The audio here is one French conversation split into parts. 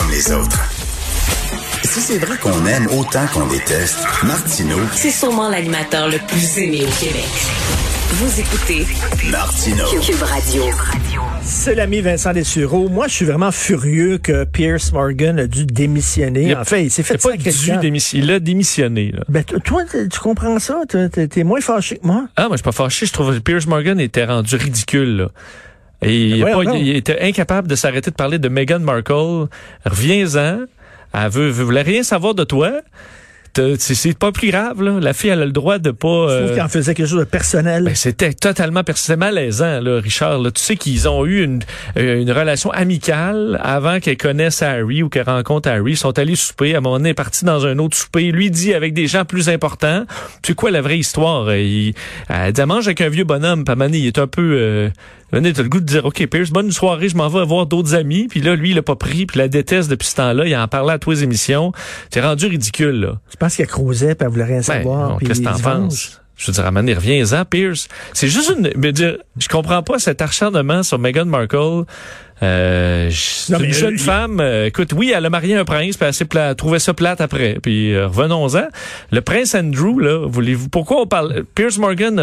Comme les autres. Si c'est vrai qu'on aime autant qu'on déteste, Martineau, C'est sûrement l'animateur le plus aimé au Québec. Vous écoutez Martineau. Cube Radio. C'est l'ami Vincent Dessureau. Moi, je suis vraiment furieux que Pierce Morgan a dû démissionner. Il a- en fait, il s'est fait C'est pas dû démissionner. Il a démissionné. Là. Ben, toi, tu comprends ça? T'es moins fâché que moi? Ah, moi, je suis pas fâché. Je trouve que Piers Morgan était rendu ridicule. Là. Et il, voyons pas- il était incapable de s'arrêter de parler de Meghan Markle. Reviens-en. Elle veut, veut- voulait rien savoir de toi. C'est c'est pas plus grave. Là. La fille, elle a le droit de pas... Je trouve euh, qu'il en faisait quelque chose de personnel. Ben, c'était totalement personnel, malaisant, là, Richard. Là. Tu sais qu'ils ont eu une, euh, une relation amicale avant qu'elle connaisse Harry ou qu'elle rencontre Harry. Ils sont allés souper. À un moment donné, elle est partie dans un autre souper. Lui dit avec des gens plus importants. Tu sais quoi la vraie histoire? Il, elle dit, elle mange avec un vieux bonhomme. Donné, il est un peu... Euh, donné, t'as le goût de dire, OK, Pierce, bonne soirée, je m'en vais voir d'autres amis. Puis là, lui, il l'a pas pris. Puis la déteste depuis ce temps-là. Il en parlait à tous les émissions. C'est rendu ridicule, là. Je pense qu'elle crousait puis elle voulait rien Ben, savoir. puis Qu'est-ce que t'en penses? Je veux dire, donné, reviens-en, Pierce. C'est juste une... Mais dire, je comprends pas cet acharnement sur Meghan Markle. Euh, Non, une mais, jeune euh, femme. euh, écoute, oui, elle a marié un prince, puis elle s'est pla- trouvait ça plate après. Puis euh, revenons-en. Le prince Andrew, là, voulez-vous... Pourquoi on parle... Pierce Morgan...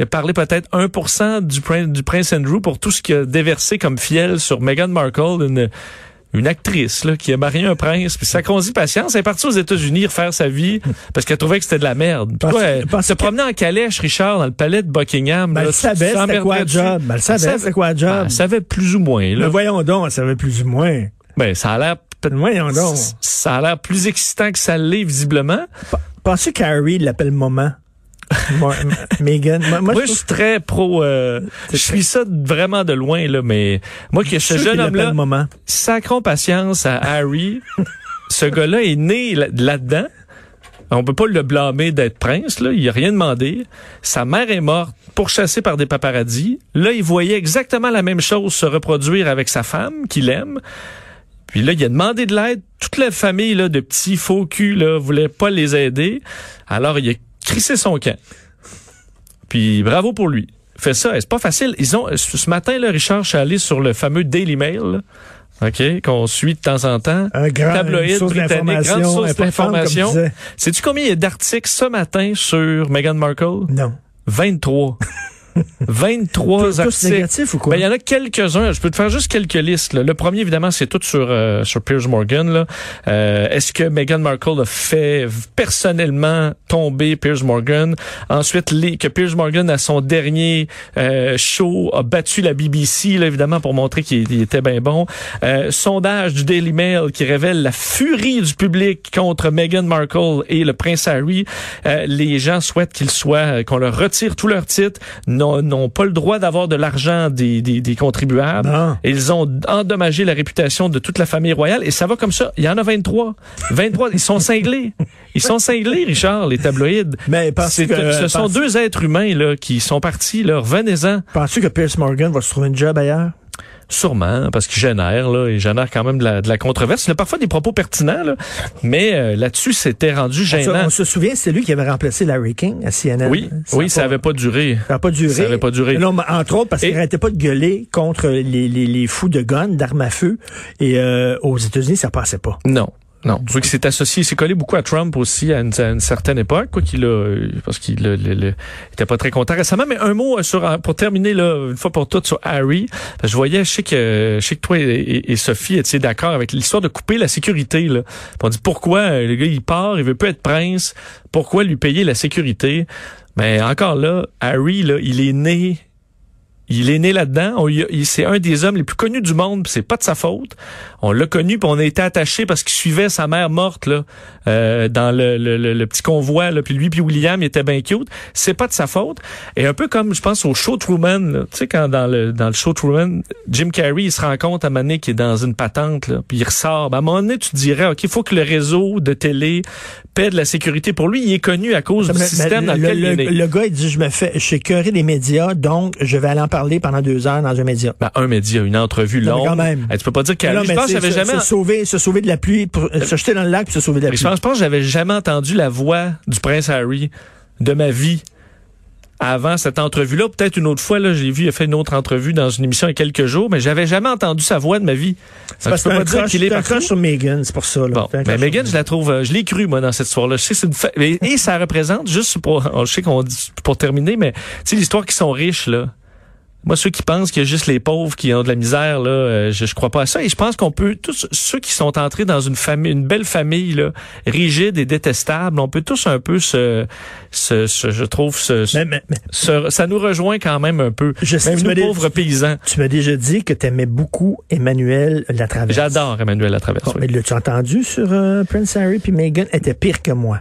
euh, a parlé peut-être 1% du, prin- du prince Andrew pour tout ce qu'il a déversé comme fiel sur Meghan Markle, une, une actrice là, qui a marié un prince. Puis ça dit patience. Elle est partie aux États-Unis refaire sa vie parce qu'elle trouvait que c'était de la merde. Elle parce se promenait en calèche, Richard, dans le palais de Buckingham. Ben, là, elle savait c'était quoi job. Ben, elle savait c'était quoi job. Ben, elle savait plus ou moins. Mais Là. voyons donc, elle savait plus ou moins. Ben, ça a l'air Voyons donc. ça a l'air plus excitant que ça l'est visiblement. Pensez qu'Harry l'appelle maman? Moi. Moi, moi, Moi, je je suis très pro. euh, je suis ça vraiment de loin là, mais moi que ce trouve jeune homme-là, sacrons patience à Harry. Ce gars-là est né là- là-dedans. On peut pas le blâmer d'être prince, là. Il a rien demandé. Sa mère est morte, pourchassée par des paparazzis. Là, il voyait exactement la même chose se reproduire avec sa femme, qu'il aime. Puis là, il a demandé de l'aide. Toute la famille là, de petits faux culs là, voulait pas les aider. Alors, il a crissé son camp. Puis bravo pour lui. Fait ça, c'est pas facile. Ils ont ce matin là, Richard, je suis allé sur le fameux Daily Mail, là, OK, qu'on suit de temps en temps. Un grand, Tabloïd une source britannique, grande source d'information. Sais-tu combien il y a d'articles ce matin sur Meghan Markle? Non. 23. 23 Tous articles. négatifs ou quoi? Ben, il y en a quelques-uns. Je peux te faire juste quelques listes. là. Le premier, évidemment, c'est tout sur euh, sur Piers Morgan. là. Euh, Est-ce que Meghan Markle a fait personnellement tomber Piers Morgan? Ensuite, les, que Piers Morgan à son dernier euh, show a battu la BBC, là, évidemment, pour montrer qu'il il était bien bon. Euh, sondage du Daily Mail qui révèle la furie du public contre Meghan Markle et le prince Harry. Euh, les gens souhaitent qu'ils soient, euh, qu'on leur retire tous leurs titres, n'ont pas le droit d'avoir de l'argent des, des, des contribuables. Non. Ils ont endommagé la réputation de toute la famille royale et ça va comme ça. Il y en a 23. 23, ils sont cinglés. Ils sont cinglés, Richard, les tabloïds. Mais parce que, ce sont pense- deux êtres humains là qui sont partis. Là, Revenez-en. Penses-tu que Pierce Morgan va se trouver une job ailleurs? Sûrement, parce qu'il génère, là, il génère quand même de la, de la controverse. Il a parfois des propos pertinents, là, mais euh, là-dessus, c'était rendu On se, gênant. on se souvient, c'est lui qui avait remplacé Larry King à CNN. Oui, oui, ça a avait pas duré. Ça n'a pas duré. Ça avait pas duré. Non, mais entre autres, parce qu'il n'arrêtait pas de gueuler contre les, les, les fous de guns, d'armes à feu. Et euh, aux États-Unis, ça passait pas. Non. Non, vois qu'il s'est associé, il s'est collé beaucoup à Trump aussi à une, certaine époque, quoi qu'il a, parce qu'il était pas très content récemment. Mais un mot euh, sur, euh, pour terminer là, une fois pour toutes sur Harry. Que Je voyais, je sais que, je sais que toi et, Sophie étiez d'accord avec l'histoire de couper la sécurité. Là. On dit pourquoi euh, le gars il part, il veut plus être prince, pourquoi lui payer la sécurité? Mais encore là, Harry là, il est né il est né là-dedans. C'est un des hommes les plus connus du monde. C'est pas de sa faute. On l'a connu, puis on a été attaché parce qu'il suivait sa mère morte là, euh, dans le, le- le- le petit convoi. Là, puis lui, puis William, il était bien cute. C'est pas de sa faute. Et un peu comme je pense au show Truman. Tu sais quand dans le dans le show Truman, Jim Carrey, il se rend compte à un moment donné qu'il est dans une patente, là, puis il ressort. Ben, à un moment donné, tu te dirais, ok, il faut que le réseau de télé paie de la sécurité pour lui. Il est connu à cause du Mais- système dans le, lequel il est le- né. le gars, il dit, je me fais, je suis écœuré des médias, donc je vais aller en parler pendant deux heures dans un média. Ben, un média, une entrevue Non, longue. quand même. Eh, tu peux pas dire qu'elle. Je pense que j'avais jamais. se sauver, se sauver de la pluie, pour, euh, se jeter dans le lac puis se sauver de la Je pluie. pense, je pense que j'avais jamais entendu la voix du prince Harry de ma vie avant cette entrevue-là. Peut-être une autre fois, là, j'ai vu, il a fait une autre entrevue dans une émission il y a quelques jours, mais j'avais jamais entendu sa voix de ma vie. C'est parce je peux que pas dire qu'il est crush sur Megan, c'est pour ça. Là. Bon, mais Megan, je la trouve, euh, je l'ai cru moi dans cette histoire-là. Je sais, c'est une fa- et, et ça représente juste pour, je sais qu'on dit pour terminer, mais tu sais l'histoire qui sont riches là. Moi, ceux qui pensent qu'il y a juste les pauvres qui ont de la misère, là, euh, je, je crois pas à ça. Et je pense qu'on peut tous ceux qui sont entrés dans une famille, une belle famille là, rigide et détestable, on peut tous un peu se, se, se- je trouve, se, se- Mais, mais- mais se- ça nous rejoint quand même un peu. Je sais, même nous pauvres paysans. tu m'as déjà dit que tu aimais beaucoup Emmanuel Latraverse. J'adore Emmanuel Latraverse. Bon, oui. mais l'as-tu entendu sur euh, Prince Harry puis Meghan? Était pire que moi.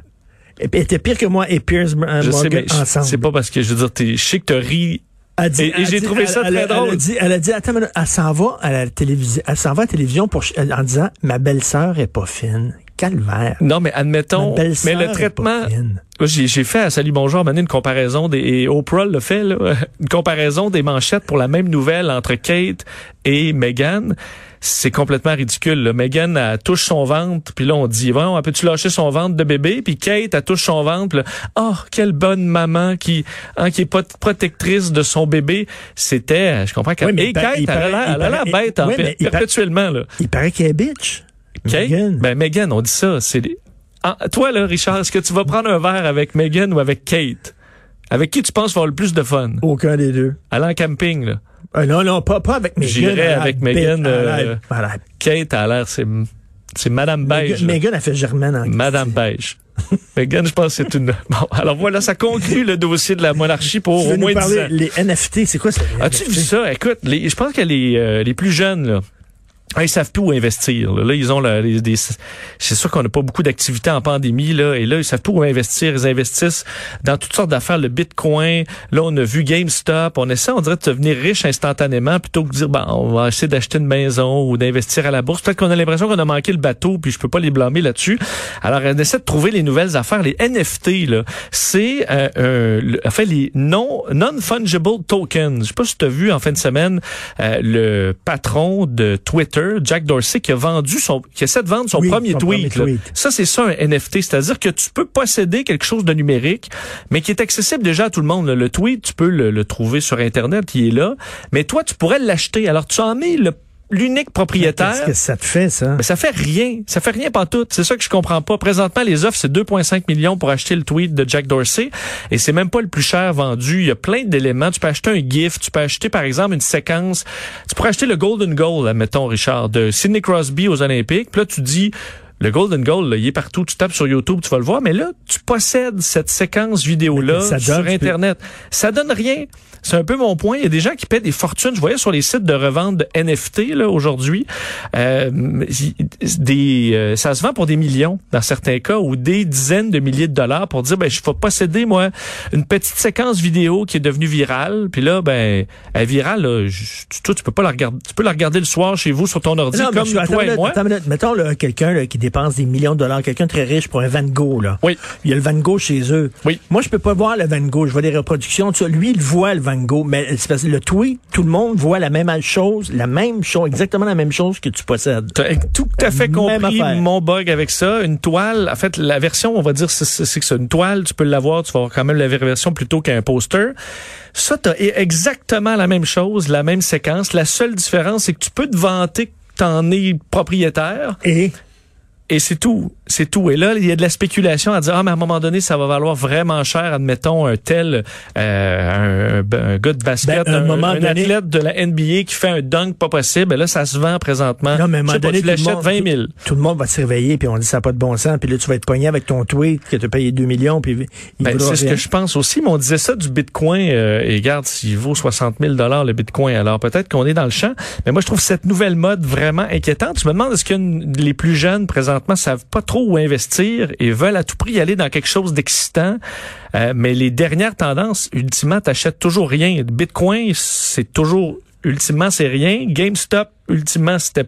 Était pire que moi et Piers euh, Je sais, Morgan mais je- ensemble. c'est pas parce que je veux dire, t'es- je sais que t'as ri Elle dit- Et- et elle j'ai trouvé elle- ça elle- très elle drôle. a dit, elle a dit, attends, elle s'en va à la télévision, elle s'en va à la télévision pour, en disant, ma belle-sœur est pas fine. Calvaire. Non, mais Ma admettons, mais le traitement, J'ai fait à Salut Bonjour Mané une comparaison des et Oprah le fait là, une comparaison des manchettes pour la même nouvelle entre Kate et Meghan. C'est complètement ridicule. Là. Meghan elle touche son ventre, puis là on dit bon, peux-tu lâcher son ventre de bébé? Puis Kate elle touche son ventre, là, oh quelle bonne maman qui hein, qui est protectrice de son bébé. C'était, je comprends qu'elle Oui, mais et Kate elle a l'air bête en paraît- perpétuellement là. Il paraît qu'elle est bitch. Kate, Meghan. ben Megan, on dit ça. C'est Ah, toi là, Richard, est-ce que tu vas prendre un verre avec Megan ou avec Kate? Avec qui tu penses va avoir le plus de fun? Aucun des deux. Aller en camping là. Euh, non, non, pas, pas avec Meghan. J'irais avec l'air- euh, Kate a l'air c'est c'est Madame Beige. Meghan a fait Germaine en Madame Beige. Megan, je pense que c'est une. Bon, alors voilà, ça conclut le dossier de la monarchie pour Tu veux au nous moins 10 parler, ans. les NFT, c'est quoi ça? As-tu vu ça? Écoute, les, je pense que les, euh, les plus jeunes, là, ils savent plus où investir. Là, Là, ils ont la- les- des. C'est sûr qu'on n'a pas beaucoup d'activités en pandémie là, et là ils savent plus où investir. Ils investissent dans toutes sortes d'affaires, le Bitcoin. Là, on a vu GameStop. On essaie, on dirait, de devenir riche instantanément plutôt que de dire, ben, on va essayer d'acheter une maison ou d'investir à la bourse. Peut-être qu'on a l'impression qu'on a manqué le bateau, puis je peux pas les blâmer là-dessus. Alors, on essaie de trouver les nouvelles affaires. Les NFT, là, c'est euh, le- en fait les non non fungible tokens. Je sais pas si tu as vu en fin de semaine euh, le patron de Twitter, Jack Dorsey, qui a vendu son, qui essaie de vendre son Oui, premier son tweet. premier tweet. Ça, c'est ça un NFT, c'est-à-dire que tu peux posséder quelque chose de numérique, mais qui est accessible déjà à tout le monde. là. Le tweet, tu peux le, le trouver sur Internet, il est là, mais toi, tu pourrais l'acheter. Alors, tu en es le l'unique propriétaire. Qu'est-ce que ça te fait, ça? Mais ça fait rien. Ça fait rien pas tout. C'est ça que je comprends pas. Présentement, les offres, c'est 2,5 millions pour acheter le tweet de Jack Dorsey. Et c'est même pas le plus cher vendu. Il y a plein d'éléments. Tu peux acheter un GIF. Tu peux acheter, par exemple, une séquence. Tu pourrais acheter le Golden Goal, admettons, Richard, de Sidney Crosby aux Olympiques. Puis là, tu dis, le Golden Goal, là, il est partout. Tu tapes sur YouTube, tu vas le voir. Mais là, tu possèdes cette séquence vidéo-là sur peux- Internet. Ça donne rien. C'est un peu mon point. Il y a des gens qui paient des fortunes. Je voyais sur les sites de revente de NFT là aujourd'hui, euh, des, euh, ça se vend pour des millions dans certains cas ou des dizaines de milliers de dollars pour dire ben je vais posséder moi une petite séquence vidéo qui est devenue virale. Puis là ben elle est virale. Là, je- tu- toi tu peux pas la regarder. Tu peux la regarder le soir chez vous sur ton ordi Non, comme je- toi et moi. attends. Mettons là, quelqu'un qui dépense des millions de dollars, quelqu'un très riche pour un Van Gogh. Là. Oui. Il y a le Van Gogh chez eux. Oui. Moi, je peux pas voir le Van Gogh. Je vois des reproductions. Tu vois, lui, il voit le Van Gogh. Mais c'est parce que le tweet, tout le monde voit la même chose, la même chose, exactement la même chose que tu possèdes. T'as tout à fait compris mon bug avec ça. Une toile, en fait, la version, on va dire, c'est- que c'est une toile, tu peux l'avoir, tu vas avoir quand même la version plutôt qu'un poster. Ça, t'as exactement la même chose, la même séquence. La seule différence, c'est que tu peux te vanter que t'en es propriétaire, Et Et c'est tout, c'est tout. Et là, il y a de la spéculation à dire ah mais à un moment donné, ça va valoir vraiment cher. Admettons un tel, euh, un, un gars de basket, Ben, un un, moment un donné- athlète de la NBA qui fait un dunk pas possible. Ben là, ça se vend présentement. Non, mais à un moment pas, donné, tu l'achètes monde- 20 000. Tout le monde va se réveiller, puis on dit ça n'a pas de bon sens, puis là, tu vas être pogné avec ton tweet que tu as payé 2 millions, puis il Ben, c'est ce que je pense aussi, mais on disait ça du Bitcoin, euh, et regarde, s'il vaut 60 000 le Bitcoin, alors peut-être qu'on est dans le champ. Mais moi, je trouve cette nouvelle mode vraiment inquiétante. Je me demande, est-ce que les plus jeunes, présentement, savent pas trop où investir et veulent à tout prix aller dans quelque chose d'excitant. Euh, mais les dernières tendances, ultimement, t'achètes toujours rien. Bitcoin, c'est toujours, ultimement, c'est rien. GameStop, ultimement, c'était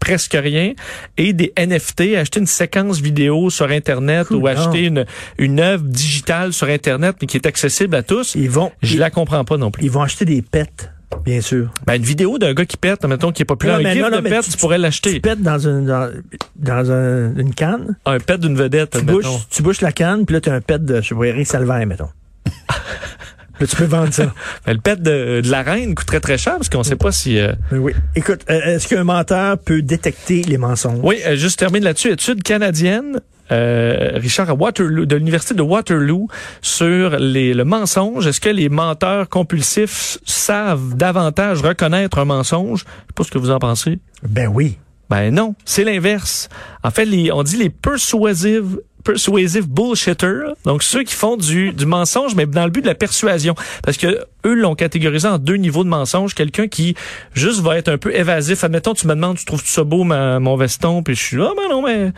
presque rien et des NFT acheter une séquence vidéo sur internet ou acheter une une œuvre digitale sur internet mais qui est accessible à tous Ils vont, je ils, la comprends pas non plus ils vont acheter des pets, bien sûr. ben, une vidéo d'un gars qui pète mettons qui est populaire Non, un non, non, de pète tu- tu, pourrais Tu l'acheter pètes dans une, dans, dans un- une canne, un pet d'une vedette tu bouches, tu bouches la canne, puis là, tu as un pet de, je sais pas, Eric Salvaire, mettons. là, tu peux vendre ça. Ben, le pet de, de la reine coûterait très cher parce qu'on sait pas si euh, Mais oui. Écoute, euh, est-ce qu'un menteur peut détecter les mensonges? Oui, euh, juste termine là-dessus. Étude canadienne, euh, Richard, à Waterloo, de l'Université de Waterloo, sur les, le mensonge. Est-ce que les menteurs compulsifs savent davantage reconnaître un mensonge? Je sais pas ce que vous en pensez. Ben oui. Ben non, c'est l'inverse. En fait, les, on dit les persuasive persuasive bullshitters, donc ceux qui font du, du mensonge, mais dans le but de la persuasion. Parce que eux l'ont catégorisé en deux niveaux de mensonge. Quelqu'un qui juste va être un peu évasif. Admettons, tu me demandes, tu trouves ça beau, ma- mon veston, puis je suis là, ah ben non, mais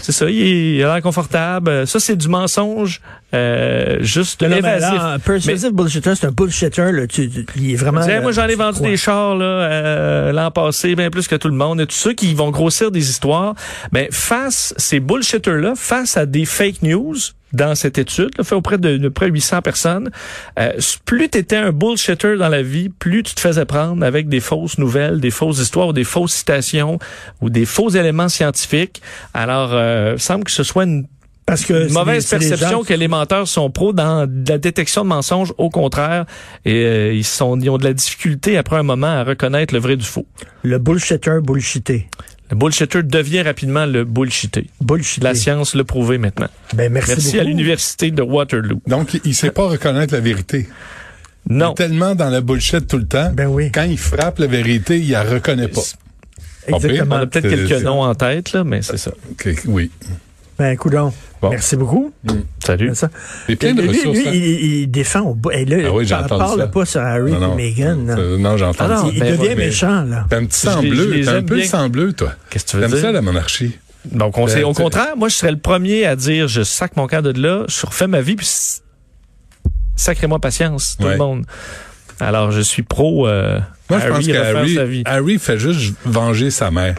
c'est ça, il, est- il a l'air confortable. Ça, c'est du mensonge euh, juste Non, mais évasif. là, un persuasive bullshitter, c'est un bullshitter, là. Tu, tu- il est vraiment. Disais, là, moi, j'en ai vendu quoi? des chars là euh, l'an passé, bien plus que tout le monde. Et tous ceux qui vont grossir des histoires, ben face ces bullshitters-là, face à des fake news dans cette étude, là, fait auprès de, de près 800 personnes, euh, plus tu étais un bullshitter dans la vie, plus tu te faisais prendre avec des fausses nouvelles, des fausses histoires ou des fausses citations ou des faux éléments scientifiques. Alors, euh, semble que ce soit une Parce que une c'est mauvaise perception gens que les menteurs sont pros dans la détection de mensonges. Au contraire, et euh, ils sont ils ont de la difficulté après un moment à reconnaître le vrai du faux. Le bullshitter bullshité. Le bullshitter devient rapidement le bullshité. Bullshité. La science l'a prouvé maintenant. Ben, merci, Merci beaucoup. à l'université de Waterloo. Donc, il sait pas reconnaître la vérité. Il Non. est tellement dans la bullshit tout le temps. Ben oui. Quand il frappe la vérité, il la reconnaît pas. On Exactement. a peut-être quelques noms en tête, là, mais c'est ça. Ok, oui. Ben, coudon. Bon. Merci beaucoup. Salut. Ça. Plein de lui, ressources. lui, hein. il, il défend au bout. Et là, Ah oui, parle, ça. pas sur Harry et Meghan. Euh, non. Ah non, il ben, devient méchant, là. T'as un petit sang Je je bleu. T'as un peu le sang bleu, toi. Qu'est-ce que tu veux T'aimes dire? ça, la monarchie? Donc, on sait, Ben, au contraire, moi, je serais le premier à dire, je sac mon cœur de là, je refais ma vie, puis sacrez-moi patience, tout Ouais. le monde. Alors, je suis pro euh, Moi, je pense Harry refaire qu'Harry sa vie. Harry fait juste venger sa mère.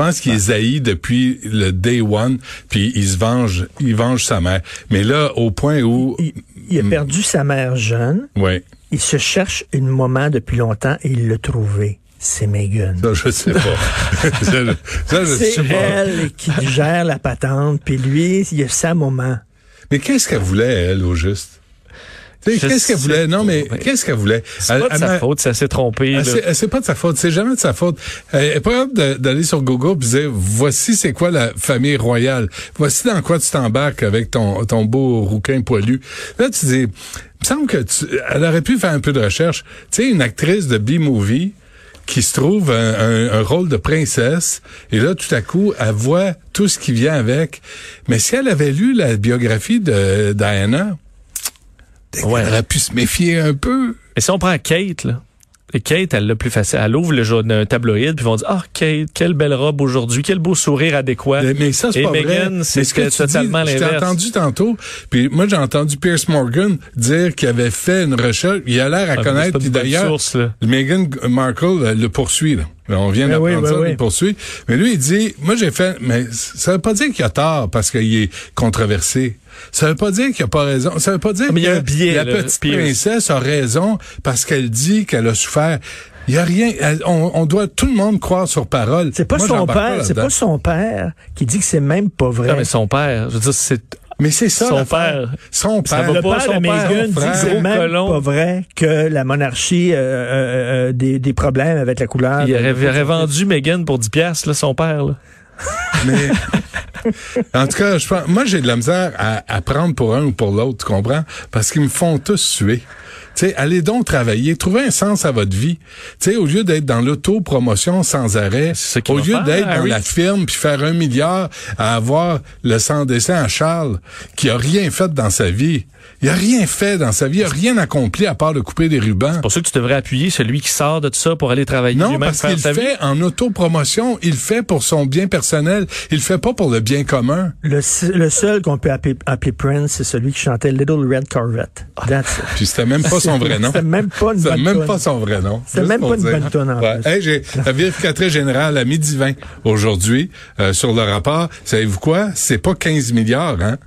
Je pense qu'il est haï depuis le day one, puis il se venge, il venge sa mère. Mais là, au point où, Il, il a perdu sa mère jeune. ouais, Il se cherche une moment depuis longtemps et il l'a trouvé. C'est Meghan. ça je sais pas. ça, je- ça, C'est sais pas. elle qui gère la patente, puis lui, il a sa moment. Mais qu'est-ce qu'elle voulait elle au juste? Qu'est-ce qu'elle voulait? Non, mais mais- qu'est-ce qu'elle voulait? C'est pas de sa m'a- faute, ça s'est trompé. Ah, c'est pas de sa faute, c'est jamais de sa faute. Elle est pas capable d'aller sur Google et dire voici c'est quoi la famille royale. Voici dans quoi tu t'embarques avec ton ton beau rouquin poilu. Là tu dis, il me semble que tu, elle aurait pu faire un peu de recherche. Tu sais une actrice de B-movie qui se trouve un, un- un rôle de princesse et là tout à coup elle voit tout ce qui vient avec. Mais si elle avait lu la biographie de Diana, Ouais. elle aurait pu se méfier un peu. Et si on prend Kate, là, et Kate, elle l'a plus facile. Elle ouvre le journal, un tabloïd, puis ils vont dire, ah, Kate, quelle belle robe aujourd'hui, quel beau sourire adéquat. Mais, ça, c'est pas vrai. Meghan, Mais ce que totalement l'inverse. entendu tantôt, puis moi, j'ai entendu Pierce Morgan dire qu'il avait fait une recherche. Il a l'air à Ah, c'est connaître, puis d'ailleurs. Meghan Markle le poursuit, là. On vient oui, d'apprendre ça, oui. il poursuit. Mais lui, il dit, moi, j'ai fait, mais ça veut pas dire qu'il a tort parce qu'il est controversé. Ça veut pas dire qu'il a pas raison. Ça veut pas dire Mais il y a que un biais, la là, petite Pierce. princesse a raison parce qu'elle dit qu'elle a souffert. Il y a rien. elle- on, on doit tout le monde croire sur parole. C'est pas Moi, son père, c'est pas son père qui dit que c'est même pas vrai. Non, mais son père, je veux dire, c'est Mais c'est ça. Son père. Son Ça père. va le pas, père son de dit que c'est même colon. pas vrai que la monarchie a euh, des, des problèmes avec la couleur. il aurait, il aurait vendu Meghan pour 10 piastres, là, son père. Là. Mais En tout cas, je pense, moi, j'ai de la misère à, à prendre pour un ou pour l'autre, tu comprends? Parce qu'ils me font tous suer. Tu sais, allez donc travailler, trouvez un sens à votre vie. Tu sais, au lieu d'être dans l'auto-promotion sans arrêt, au lieu d'être dans Harry. la firme puis faire un milliard à avoir le sang dessin à Charles, qui a rien fait dans sa vie. Il a rien fait dans sa vie, il a rien accompli à part de couper des rubans. C'est pour ça que tu devrais appuyer celui qui sort de tout ça pour aller travailler Non, parce qu'il sa vie. fait en autopromotion, il fait pour son bien personnel, il fait pas pour le bien commun. Le, le seul qu'on peut appeler, appeler Prince, c'est celui qui chantait Little Red Corvette. That's it. Puis c'était même pas son vrai nom. C'était même pas une C'est bonne même pas son vrai nom. C'est Juste même pas une dire. bonne toune, en Ouais. plus. Hey, j'ai la vérificatrice générale à midi 20 aujourd'hui euh, sur le rapport. Savez-vous quoi? C'est pas 15 milliards hein,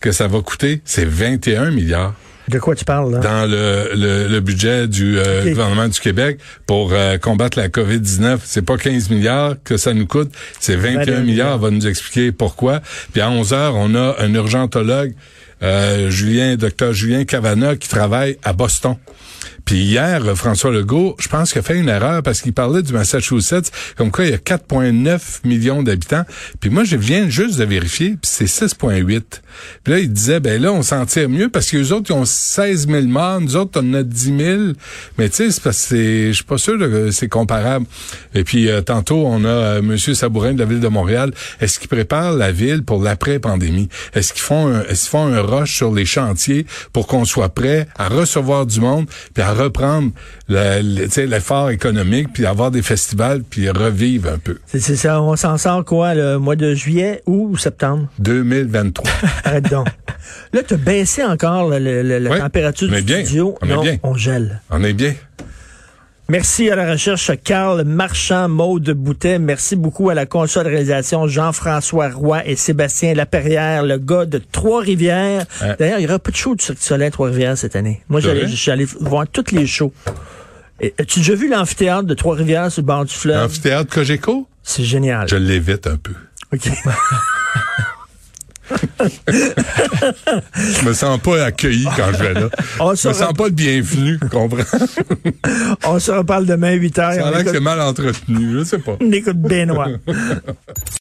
que ça va coûter, c'est 21 milliards De quoi tu parles, là? dans le, le, le budget du euh, gouvernement du Québec pour euh, combattre la COVID-19. C'est pas 15 milliards que ça nous coûte, c'est 21 21 milliards. Elle va nous expliquer pourquoi. Puis à 11 heures, on a un urgentologue, euh, Julien, docteur Julien Cavana, qui travaille à Boston. Puis hier, François Legault, je pense qu'il a fait une erreur parce qu'il parlait du Massachusetts, comme quoi il y a 4,9 millions d'habitants. Puis moi, je viens juste de vérifier, puis c'est 6,8. Puis là, il disait, ben là, on s'en tire mieux parce que les autres, ils ont 16 000 morts, nous autres, on en a 10 000. Mais tu sais, c'est parce que je suis pas sûr que c'est comparable. Et puis, euh, tantôt, on a euh, Monsieur Sabourin de la Ville de Montréal. Est-ce qu'ils préparent la ville pour l'après-pandémie? Est-ce qu'ils font un, est-ce font un rush sur les chantiers pour qu'on soit prêt à recevoir du monde? À reprendre le- l'effort économique puis avoir des festivals puis revivre un peu. C'est, ça, on s'en sort quoi, le mois de juillet ou septembre? 2023. Arrête donc. Là, tu as baissé encore la Oui, température du bien, studio. on est bien. on gèle. On est bien. Merci à la recherche Carl Marchand, Maude Boutet. Merci beaucoup à la console de réalisation Jean-François Roy et Sébastien Laperrière, le gars de Trois-Rivières. Ouais. D'ailleurs, il y aura pas de show du Cirque du Soleil à Trois-Rivières cette année. Moi, j'allais, voir tous les shows. Et, As-tu déjà vu l'amphithéâtre de Trois-Rivières sur le bord du fleuve? Amphithéâtre Cogeco, C'est génial. je l'évite un peu. OK. Je me sens pas accueilli quand je vais là. On Je me sens pas le bienvenu, comprends? On se reparle demain 8 Ça a h. l'air que c'est mal entretenu, je sais pas. On écoute Benoît.